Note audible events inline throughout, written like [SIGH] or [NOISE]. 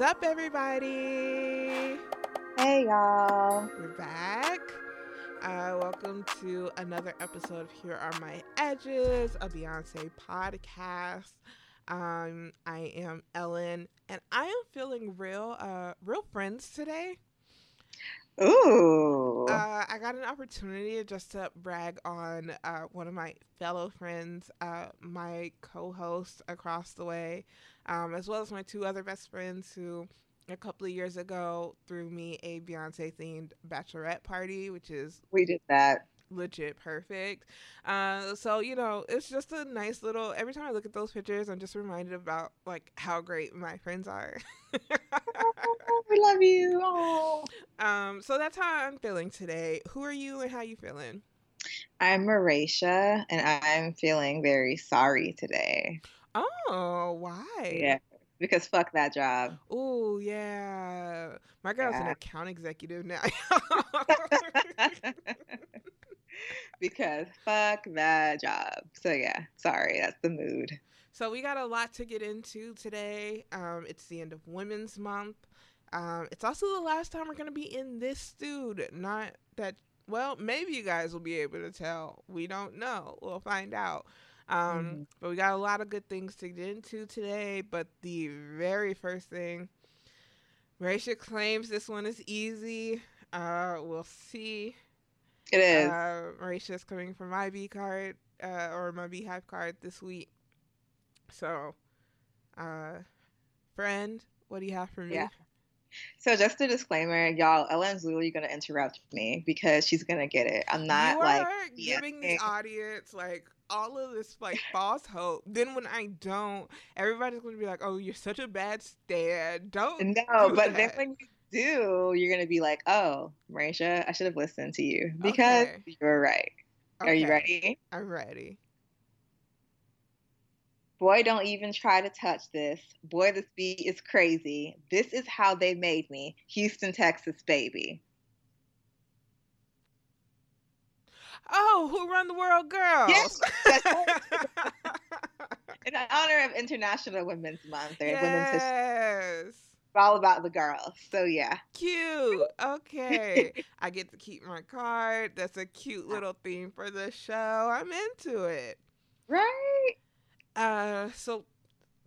What's up, everybody? Hey, y'all. We're back. Uh, welcome to another episode of Here Are My Edges, a Beyonce podcast. Um, I am Ellen, and I am feeling real, uh, real friends today. Ooh. Uh, I got an opportunity just to brag on uh, one of my fellow friends, uh, my co-host across the way, um, as well as my two other best friends who a couple of years ago threw me a Beyonce themed bachelorette party, which is we did that. Legit perfect. Uh, so you know, it's just a nice little. Every time I look at those pictures, I'm just reminded about like how great my friends are. Oh, [LAUGHS] we love you. Oh. um, so that's how I'm feeling today. Who are you and how you feeling? I'm Marisha, and I'm feeling very sorry today. Oh, why? Yeah. Because fuck that job. Oh, yeah. My girl's an account executive now. [LAUGHS] because fuck that job. So yeah, sorry, that's the mood. so we got a lot to get into today. Um, it's the end of Women's Month. Um, it's also the last time we're gonna be in this dude. Not that. Well, maybe you guys will be able to tell. We don't know. We'll find out. Um, Mhm. But we got a lot of good things to get into today. But the very first thing, Marisha claims this one is easy. Uh, we'll see. It is. Uh, Marisha's coming from my B card uh, or my Beehive card this week. So, uh, friend, what do you have for me? Yeah. so just a disclaimer, y'all, Ellen's literally gonna interrupt me because she's gonna get it. I'm not you like yeah. giving the audience like all of this like false hope. Then when I don't, everybody's gonna be like, "Oh, you're such a bad stan." Don't. No, do but then when you do, you're gonna be like, "Oh, Marisha, I should have listened to you because Okay. you're right." Are you ready? I'm ready. Boy, don't even try to touch this. Boy, this beat is crazy. This is how they made me. Houston, Texas, baby. Oh, who run the world, girls? Yes, [LAUGHS] In honor of International Women's Month or Women's History, yes. All about the girls. So yeah, Cute. Okay. [LAUGHS] I get to keep my card. That's a cute little theme for the show. I'm into it. right? Uh so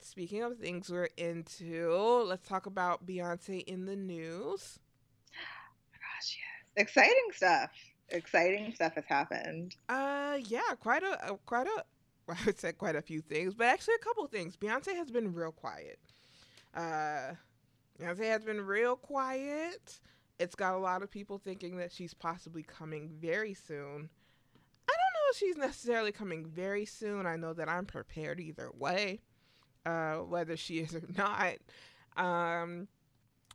speaking of things we're into, let's talk about Beyonce in the news. My Gosh, yes. Exciting stuff. Exciting stuff has happened. Uh yeah, quite a, a quite a [LAUGHS] I would say quite a few things, but actually a couple things. Beyonce has been real quiet. Uh Beyonce has been real quiet. It's got a lot of people thinking that she's possibly coming very soon. I don't know if she's necessarily coming very soon. I know that I'm prepared either way, uh, whether she is or [LAUGHS] not. Um,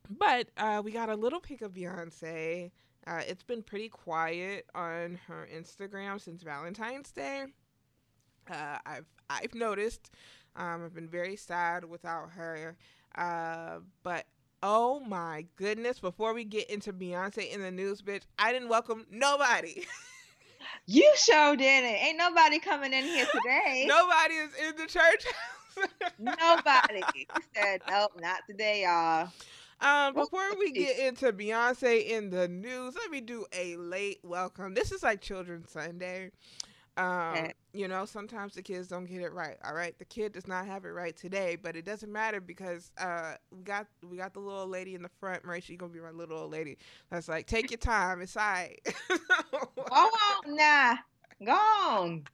but uh, we got a little pic of Beyonce. Uh, it's been pretty quiet on her Instagram since Valentine's Day. Uh, I've I've noticed. Um, I've been very sad without her. Uh, but oh my goodness! Before we get into Beyonce in the news, bitch, I didn't welcome nobody. [LAUGHS] You sure didn't. Ain't nobody coming in here today. [LAUGHS] nobody is in the church house. [LAUGHS] Nobody. He said, nope, not today, y'all. Um, before we get into Beyonce in the news, let me do a late welcome. This is like Children's Sunday. Um, Okay. you know, sometimes the kids don't get it right. All right, the kid does not have it right today, but it doesn't matter because uh, we got we got the little lady in the front. Marisha, you gonna be my little old lady. That's like, take your time. It's all right. [LAUGHS] Go on, nah. Go on.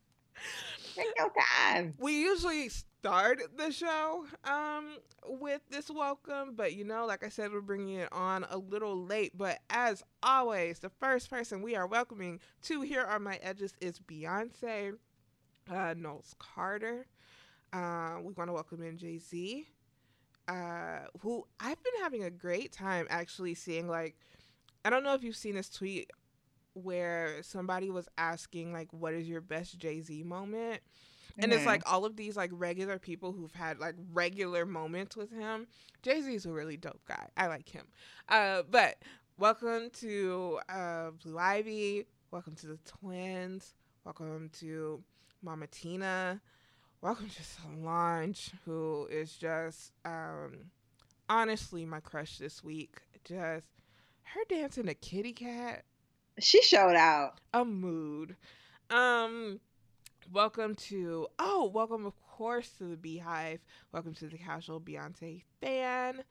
Take your time. we usually start the show um with this welcome but you know like i said we're bringing it on a little late but as always the first person we are welcoming to here are my edges is beyonce uh knowles carter. Uh we want to welcome in jay-z uh who i've been having a great time actually seeing like i don't know if you've seen this tweet where somebody was asking like what is your best jay-z moment and it's like all of these like regular people who've had like regular moments with him. Jay Z's a really dope guy. I like him. Uh, but welcome to uh, Blue Ivy. Welcome to the twins. Welcome to Mama Tina. Welcome to Solange, who is just um, honestly my crush this week. Just her dancing a kitty cat. She showed out. A mood. Um welcome to oh, welcome of course to the Beehive. Welcome to the casual Beyonce fan.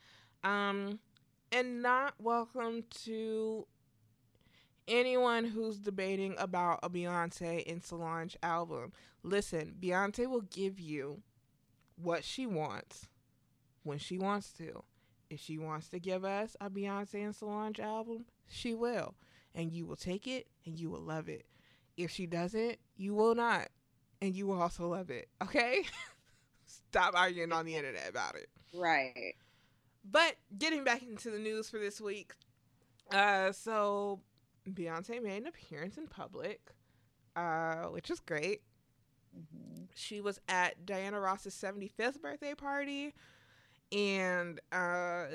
Um and not welcome to anyone who's debating about a Beyonce and Solange album. Listen, Beyonce will give you what she wants when she wants to. If she wants to give us a Beyonce and Solange album, she will. And you will take it and you will love it. If she doesn't, you will not. And you will also love it. Okay? [LAUGHS] Stop arguing on the internet about it. Right. But getting back into the news for this week. Uh so Beyonce made an appearance in public, uh, which is great. Mm-hmm. She was at Diana Ross's 75th birthday party, and uh,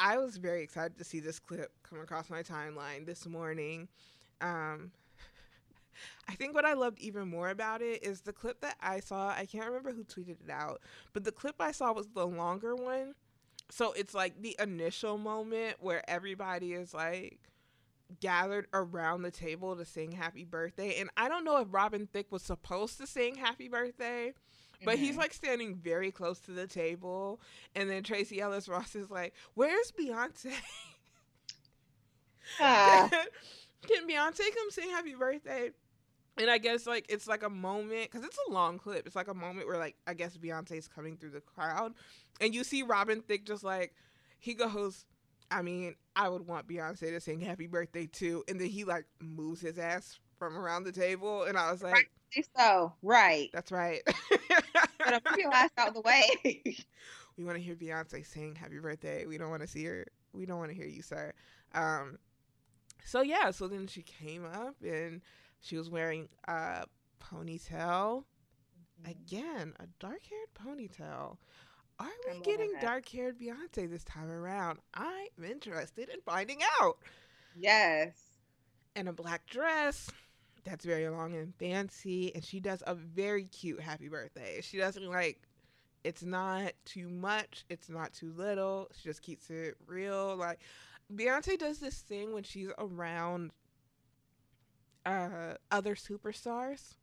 I was very excited to see this clip come across my timeline this morning. Um, I think what I loved even more about it is the clip that I saw. I can't remember who tweeted it out, but the clip I saw was the longer one. So it's like the initial moment where everybody is like, gathered around the table to sing happy birthday. And I don't know if Robin Thicke was supposed to sing happy birthday, but mm-hmm. he's like standing very close to the table. And then Tracee Ellis Ross is like, Where's Beyonce? Ah. [LAUGHS] Can Beyonce come sing happy birthday? And I guess like it's like a moment because it's a long clip. It's like a moment where like I guess Beyonce's coming through the crowd, and you see Robin Thicke just like he goes, I mean, I would want Beyonce to sing happy birthday too. And then he like moves his ass from around the table. And I was like, right. so, right. That's right. but put your ass out the way. [LAUGHS] we want to hear Beyonce sing happy birthday. We don't want to see her. We don't want to hear you, sir. Um, so yeah, so then she came up and she was wearing a ponytail. Mm-hmm. Again, a dark haired ponytail. Are we getting dark haired Beyonce this time around? I'm interested in finding out. Yes. And a black dress that's very long and fancy. And she does a very cute happy birthday. She doesn't like, it's not too much, it's not too little. She just keeps it real. Like, Beyonce does this thing when she's around uh, other superstars.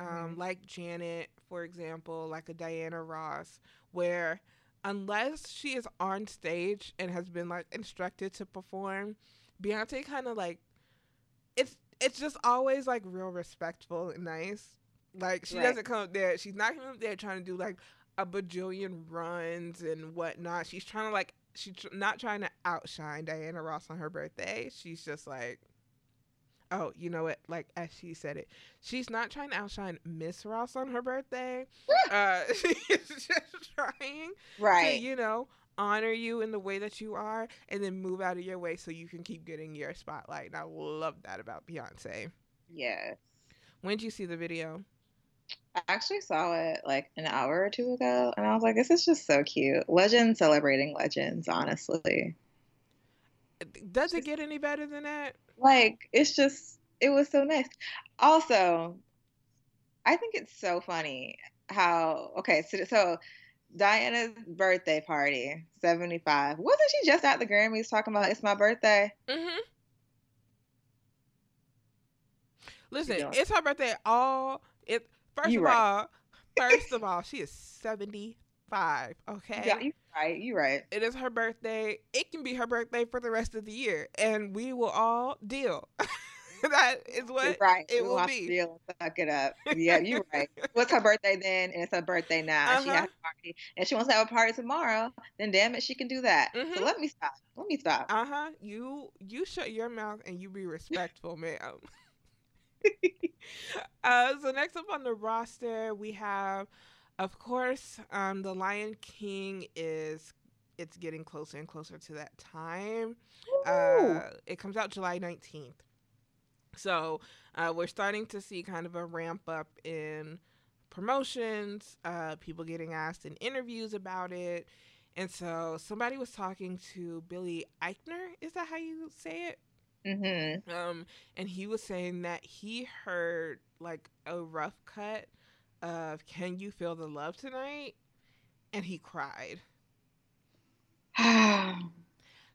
Um, mm-hmm. like Janet, for example, like a Diana Ross, where unless she is on stage and has been like instructed to perform, Beyonce kind of like it's it's just always like real respectful and nice. Like she right. doesn't come up there. She's not coming up there trying to do like a bajillion runs and whatnot. She's trying to like she's tr- not trying to outshine Diana Ross on her birthday. She's just like oh, you know what? Like as she said it, she's not trying to outshine Miss Ross on her birthday. [LAUGHS] uh, [LAUGHS] she's just trying, right? To, you know, honor you in the way that you are, and then move out of your way so you can keep getting your spotlight. And I love that about Beyonce. Yes. When did you see the video? I actually saw it like an hour or two ago, and I was like, "This is just so cute." Legends celebrating legends, honestly. Does it get any better than that? Like it's just it was so nice. Also, I think it's so funny how okay, so so Diana's birthday party, 75. Wasn't she just at the Grammys talking about it's my birthday? Mm-hmm. Listen, it's her birthday all it first you of right. all, first of all, she is 75, okay? Yeah, you right. You right. It is her birthday. It can be her birthday for the rest of the year, and we will all deal. [LAUGHS] that is what right. it will be. Deal suck it up. Yeah, you're right. [LAUGHS] What's her birthday then? And it's her birthday now. Uh-huh. She has a party, and she wants to have a party tomorrow. Then damn it, she can do that. Mm-hmm. So let me stop. Let me stop. Uh huh. You you shut your mouth and you be respectful, ma'am. [LAUGHS] uh, so next up on the roster, we have of course, um, the Lion King is it's getting closer and closer to that time. Uh, it comes out July 19th. So uh, we're starting to see kind of a ramp up in promotions, uh, people getting asked in interviews about it. And so somebody was talking to Billy Eichner. Is that how you say it? Mm-hmm. Um, and he was saying that he heard like a rough cut of Can You Feel the Love Tonight? And he cried. [SIGHS]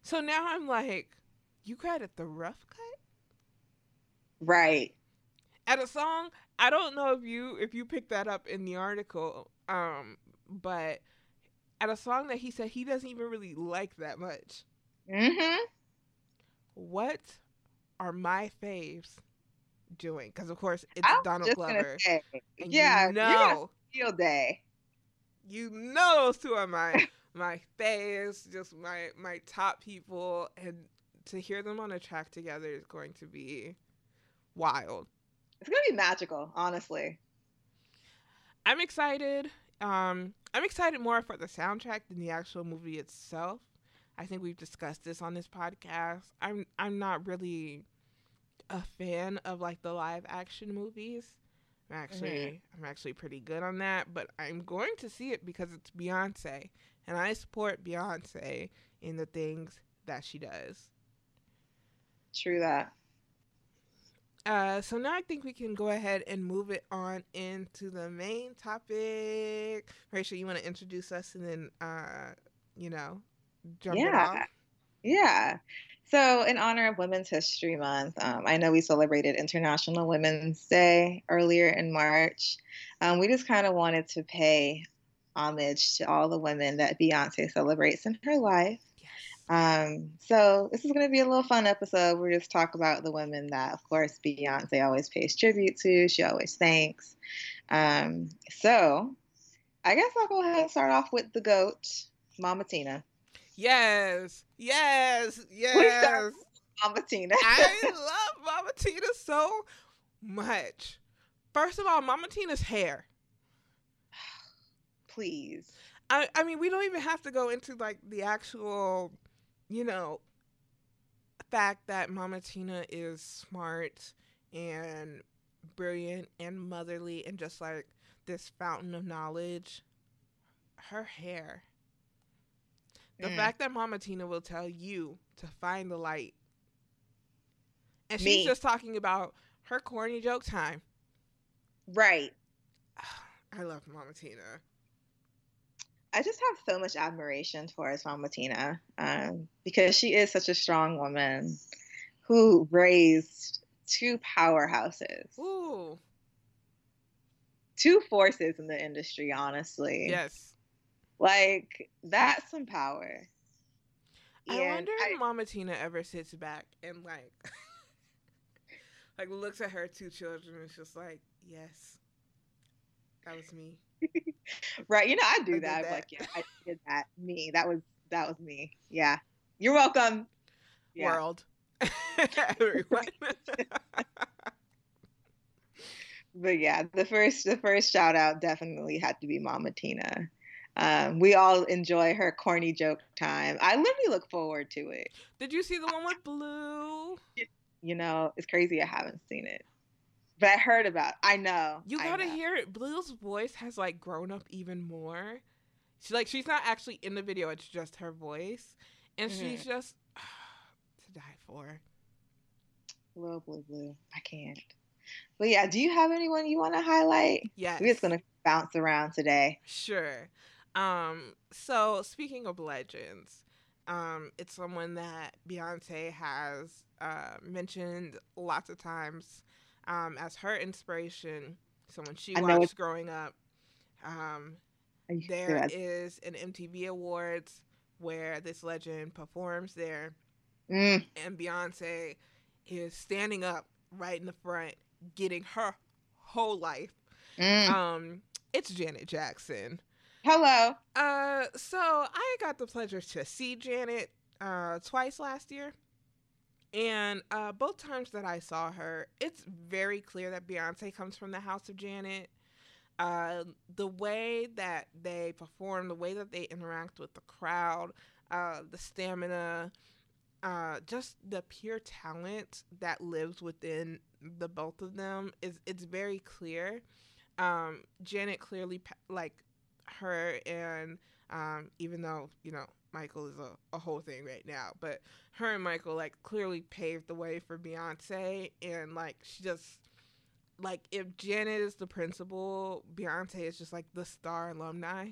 so now I'm like, you cried at the rough cut? Right. At a song, I don't know if you if you picked that up in the article, um, but at a song that he said he doesn't even really like that much. Mhm. What are my faves doing? Because of course it's I was Donald Glover. say, yeah, you know, field day. you know those two are my [LAUGHS] my faves, just my my top people, and to hear them on a track together is going to be wild. It's gonna be magical, honestly. I'm excited. Um, I'm excited more for the soundtrack than the actual movie itself. I think we've discussed this on this podcast. I'm I'm not really a fan of like the live action movies. I'm actually I'm actually pretty good on that, but I'm going to see it because it's Beyonce, and I support Beyonce in the things that she does. True that. Uh, so now I think we can go ahead and move it on into the main topic. Rachel, you want to introduce us and then, uh, you know, jump Yeah. Yeah. So, in honor of Women's History Month, um, I know we celebrated International Women's Day earlier in March. Um, we just kind of wanted to pay homage to all the women that Beyonce celebrates in her life. Yes. Um, so, this is going to be a little fun episode. We'll just talk about the women that, of course, Beyonce always pays tribute to, she always thanks. Um, so, I guess I'll go ahead and start off with the GOAT, Mama Tina. Yes. Yes. Yes. Mama Tina. I [LAUGHS] love Mama Tina so much. First of all, Mama Tina's hair. [SIGHS] Please. I, I mean, we don't even have to go into like the actual, you know, fact that Mama Tina is smart and brilliant and motherly and just like this fountain of knowledge. Her hair. The Mm. fact that Mama Tina will tell you to find the light. And Me. she's just talking about her corny joke time. Right. [SIGHS] I love Mama Tina. I just have so much admiration towards Mama Tina um, because she is such a strong woman who raised two powerhouses, Ooh. two forces in the industry, honestly. Yes. Like, that's some power. I wonder I- if Mama Tina ever sits back and like [LAUGHS] like looks at her two children and is just like, Yes. That was me. [LAUGHS] right. You know, I do I that. That. Like, yeah, I did that. Me. That was, that was me. Yeah. You're welcome. Yeah. World. [LAUGHS] Everyone. but yeah, the first the first shout out definitely had to be Mama Tina. Um, we all enjoy her corny joke time. I literally look forward to it. Did you see the one with Blue? You know, it's crazy I haven't seen it, but I heard about. It. I know. You gotta know. hear it. Blue's voice has like grown up even more. She like she's not actually in the video, it's just her voice. And she's Mm-hmm. just [SIGHS] to die for. Little blue blue. I can't. But yeah, do you have anyone you want to highlight? Yes. We're just gonna bounce around today. Sure. Um, so speaking of legends, um, it's someone that Beyonce has uh, mentioned lots of times um, as her inspiration. Someone she I watched growing up. Um, I used to there is an MTV Awards where this legend performs there, Mm, and Beyonce is standing up right in the front, getting her whole life. mm. Um, it's Janet Jackson. Hello. Uh, so I got the pleasure to see Janet uh twice last year. And uh both times that I saw her, it's very clear that Beyonce comes from the house of Janet. Uh the way that they perform, the way that they interact with the crowd, uh the stamina, uh just the pure talent that lives within the both of them is it's very clear. Um Janet clearly like her and um, even though you know Michael is a, a whole thing right now, but her and Michael like clearly paved the way for Beyonce, and like she just like if Janet is the principal, Beyonce is just like the star alumni,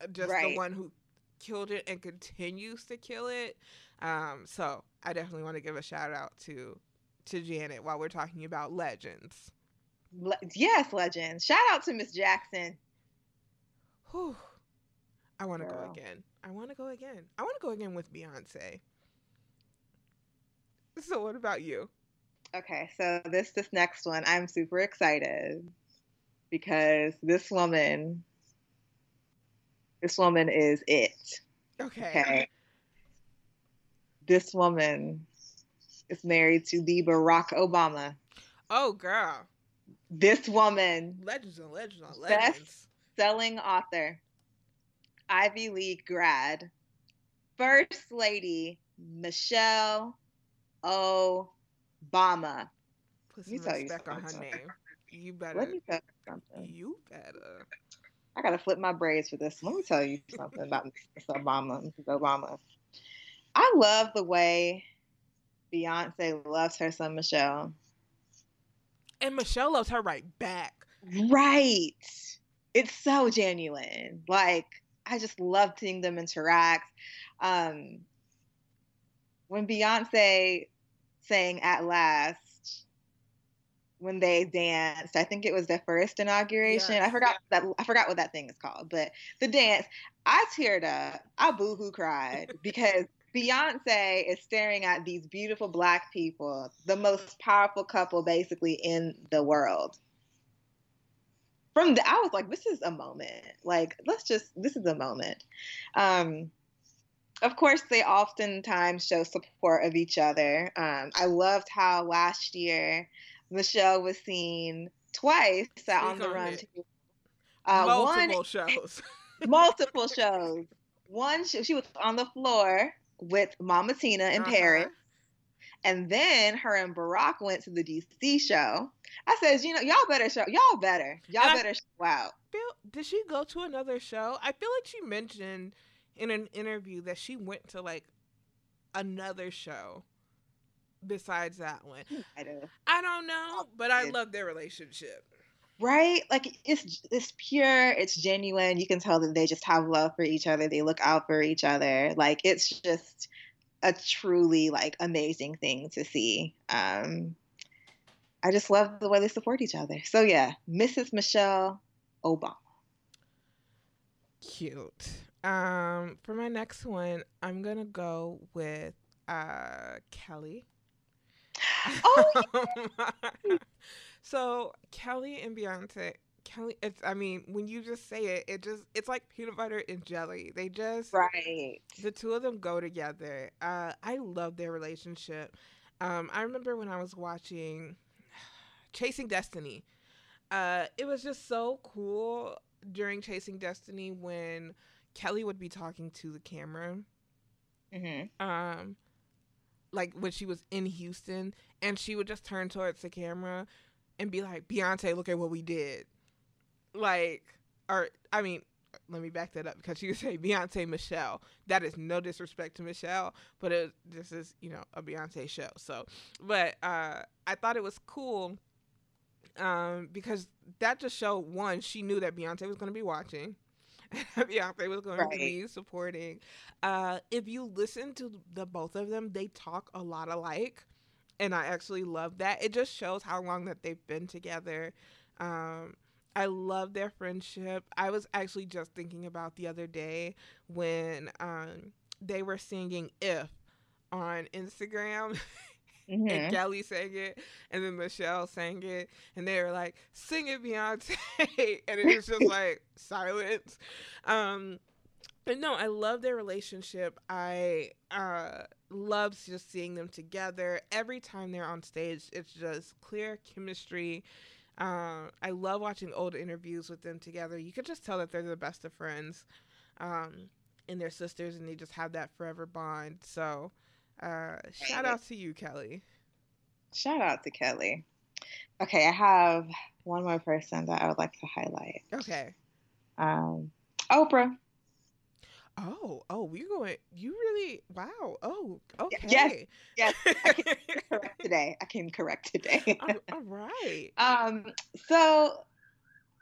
Uh, just the one who killed it and continues to kill it. Um, so I definitely want to give a shout out to to Janet while we're talking about legends. Le- yes, legends. Shout out to Miss Jackson. Whew. I want to go again. I want to go again. I want to go again with Beyonce. So what about you? Okay, so this this next one, I'm super excited because this woman, this woman is it. Okay. Okay, this woman is married to the Barack Obama. Oh girl. This woman, Legends and legends on Best- legends. Selling author, Ivy League grad, First Lady Michelle Obama. Put Let me some respect on her name. You [LAUGHS] better. Let me tell you something. You better. I gotta flip my braids for this. Let me tell you something about Mrs. Obama. Mrs. Obama. I love the way Beyonce loves her son Michelle. And Michelle loves her right back. Right. It's so genuine. Like I just love seeing them interact. Um, when Beyonce sang "At Last," when they danced, I think it was the first inauguration. I Yes. forgot that. I forgot what that thing is called, but the dance. I teared up. I boohoo cried [LAUGHS] because Beyonce is staring at these beautiful black people, the most powerful couple basically in the world from the, I was like, this is a moment. Like, let's just, this is a moment. Um, of course, they oftentimes show support of each other. Um, I loved how last year Michelle was seen twice at On the Run. Uh, Multiple one, shows. [LAUGHS] multiple shows. One, she, she was on the floor with Mama Tina in Uh-huh. Paris. And then her and Barack went to the DC show. I says, you know, y'all better show, y'all better, y'all And better show out. Feel, did she go to another show? I feel like she mentioned in an interview that she went to like another show besides that one. I do. I don't know, but I love their relationship. Right? Like it's it's pure, it's genuine. You can tell that they just have love for each other. They look out for each other. Like it's just a truly like amazing thing to see. Um I just love the way they support each other. So yeah, Mrs. Michelle Obama. Cute. Um, for my next one, I'm gonna go with uh Kelly. Oh, [LAUGHS] [LAUGHS] so Kelly and Beyonce. Kelly, it's. I mean, when you just say it, it just it's like peanut butter and jelly. They just right. the two of them go together. Uh, I love their relationship. Um, I remember when I was watching [SIGHS] Chasing Destiny. Uh, it was just so cool during Chasing Destiny when Kelly would be talking to the camera. hmm Um, like when she was in Houston, and she would just turn towards the camera and be like, "Beyonce, look at what we did." Like, or I mean, let me back that up because would [LAUGHS] say Beyonce Michelle. That is no disrespect to Michelle, but it, this is you know a Beyonce show. So, but uh, I thought it was cool um, because that just showed one she knew that Beyonce was going to be watching. [LAUGHS] Beyonce was going Right. to be supporting. Uh, if you listen to the both of them, they talk a lot alike, and I actually love that. It just shows how long that they've been together. Um, I love their friendship. I was actually just thinking about the other day when um, they were singing "If" on Instagram. hmm [LAUGHS] and Kelly sang it, and then Michelle sang it, and they were like, "Sing it, Beyonce," [LAUGHS] and it was just [LAUGHS] like silence. Um, but no, I love their relationship. I uh, love just seeing them together. Every time they're on stage, it's just clear chemistry. Uh, I love watching old interviews with them together. You could just tell that they're the best of friends, um, and they're sisters, and they just have that forever bond. So, uh, shout out to you, Kelly. Shout out to Kelly. Okay, I have one more person that I would like to highlight. Okay. Um, Oprah. Oh, oh, we're going. You really? Wow. Oh, okay. yes, yes, I can [LAUGHS] correct today. I can correct today. all, all right. um, so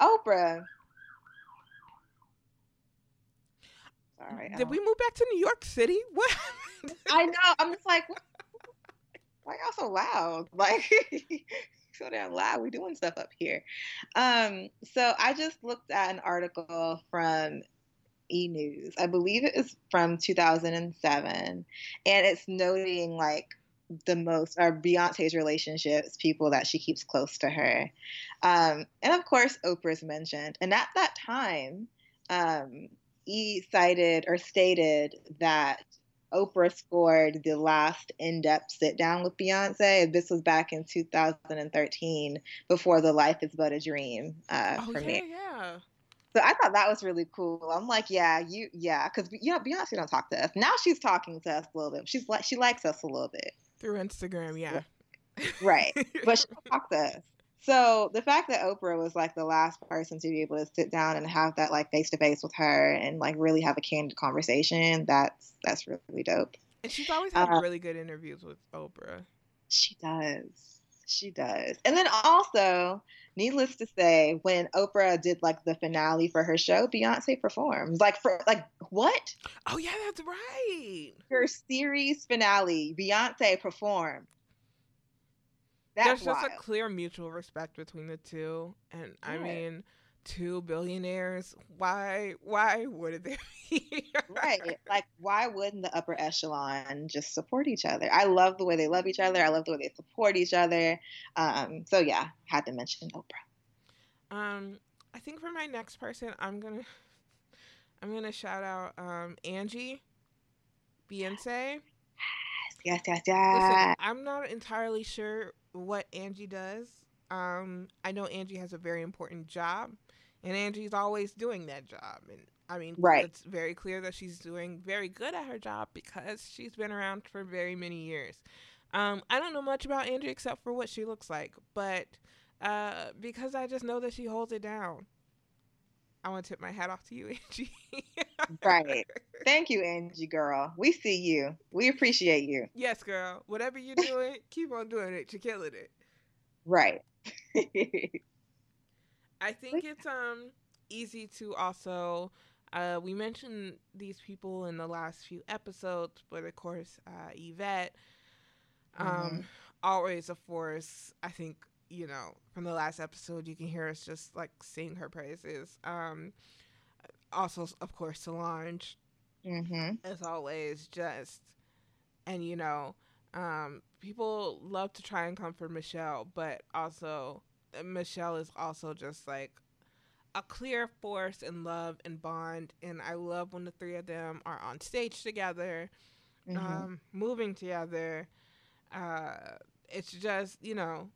Oprah. Sorry. Did we move back to New York City? [LAUGHS] What? I know. I'm just like, what? why y'all so loud? Like, [LAUGHS] so damn loud. We doing stuff up here. Um, so I just looked at an article from E News. I believe it is from 2007, and it's noting like the most are Beyonce's relationships, people that she keeps close to her. Um, and of course, Oprah's mentioned. And at that time, um, E cited or stated that Oprah scored the last in depth sit down with Beyonce. This was back in 2013 before The Life is But a Dream uh, oh, premiere. yeah, yeah. So I thought that was really cool. I'm like, yeah, you, yeah, because you know Beyonce don't talk to us. Now she's talking to us a little bit. She's like, she likes us a little bit through Instagram, yeah. [LAUGHS] Right, but she don't to us. So the fact that Oprah was like the last person to be able to sit down and have that like face to face with her and like really have a candid conversation, that's that's really dope. And she's always had uh, really good interviews with Oprah. She does. She does. And then also, needless to say, when Oprah did like the finale for her show, Beyonce performs. Like for like what? Oh yeah, that's right. Her series finale, Beyonce performed. That's There's wild. just a clear mutual respect between the two, and yeah. I mean, two billionaires. Why? Why would there [LAUGHS] be? right. Like, why wouldn't the upper echelon just support each other? I love the way they love each other. I love the way they support each other. Um, so yeah, had to mention Oprah. Um, I think for my next person, I'm gonna, [LAUGHS] I'm gonna shout out um Angie, Beyince. Yes, yes, yes. Listen, I'm not entirely sure what Angie does. Um, I know Angie has a very important job, and Angie's always doing that job. And I mean, right. it's very clear that she's doing very good at her job because she's been around for very many years. Um, I don't know much about Angie except for what she looks like, but uh, because I just know that she holds it down. I want to tip my hat off to you, [LAUGHS] Angie. right. Thank you, Angie girl. We see you. We appreciate you. Yes, girl. Whatever you're doing, keep on doing it. You're killing it. Right. [LAUGHS] I think it's um easy to also uh, we mentioned these people in the last few episodes, but of course, uh, Yvette, um, mm-hmm. always a force. I think you know, from the last episode, you can hear us just like sing her praises. Um, also, of course, Solange, mm-hmm. as always, just and you know, um, people love to try and comfort Michelle, but also Michelle is also just like a clear force in love and bond, and I love when the three of them are on stage together, mm-hmm. um, moving together. Uh, it's just you know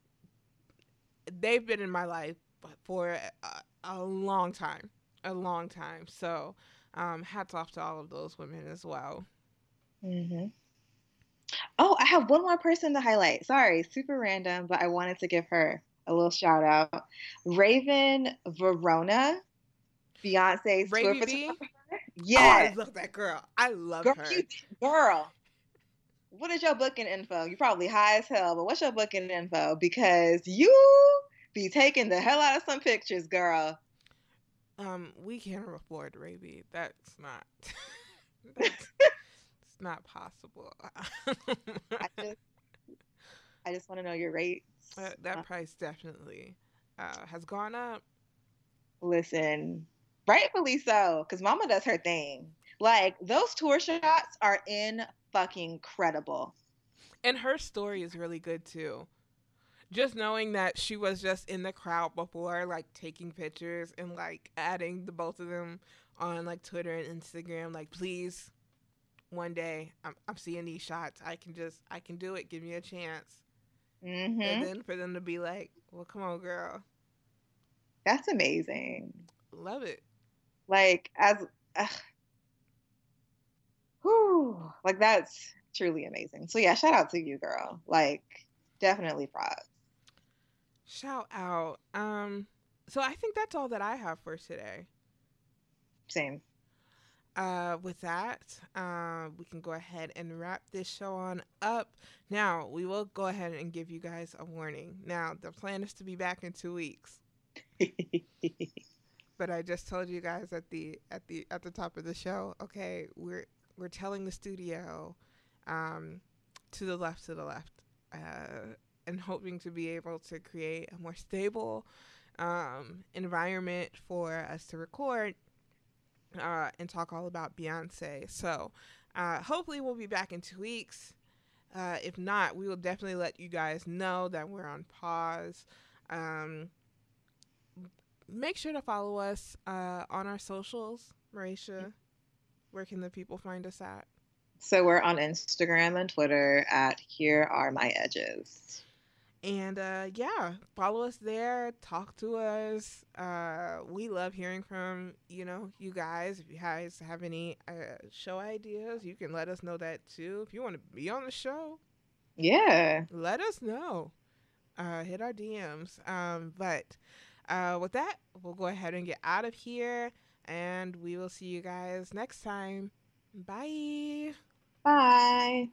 they've been in my life for a, a long time, a long time. So, um, hats off to all of those women as well. Mm-hmm. Oh, I have one more person to highlight. Sorry, super random, but I wanted to give her a little shout out. Raven Varona, Beyonce's tour photographer. Yeah, oh, I love that girl. I love girl, her. You, girl, what is your booking info? You're probably high as hell, but what's your booking info? Because you be taking the hell out of some pictures, girl. Um, we can't afford Raby. That's not. [LAUGHS] that's, it's [LAUGHS] not possible. [LAUGHS] I just, I just want to know your rates. Uh, that uh, price definitely uh, has gone up. Listen, rightfully so, because Mama does her thing. Like those tour shots are in fucking credible. And her story is really good too. Just knowing that she was just in the crowd before, like taking pictures and like adding the both of them on like Twitter and Instagram, like please, one day I'm I'm seeing these shots. I can just I can do it. Give me a chance. Mm-hmm. And then for them to be like, "Well, come on, girl." That's amazing. Love it. Like as ugh, whew, like that's truly amazing. So yeah, shout out to you, girl. Like definitely props. Shout out. Um, so I think that's all that I have for today. Same. Uh, with that, uh, we can go ahead and wrap this show on up. Now, we will go ahead and give you guys a warning. Now, the plan is to be back in two weeks. [LAUGHS] but I just told you guys at the at the at the top of the show. Okay, we're we're telling the studio um, to the left, to the left, uh, and hoping to be able to create a more stable um, environment for us to record uh, and talk all about Beyonce. So uh, hopefully we'll be back in two weeks. Uh, if not, we will definitely let you guys know that we're on pause. Um, make sure to follow us uh, on our socials. Marisha, where can the people find us at? So we're on Instagram and Twitter at Here Are My Edges. And uh, yeah, follow us there. Talk to us. Uh, we love hearing from you know you guys. If you guys have any uh, show ideas, you can let us know that too. If you want to be on the show, yeah, let us know. Uh, hit our DMs. Um, but uh, with that, we'll go ahead and get out of here, and we will see you guys next time. Bye. Bye.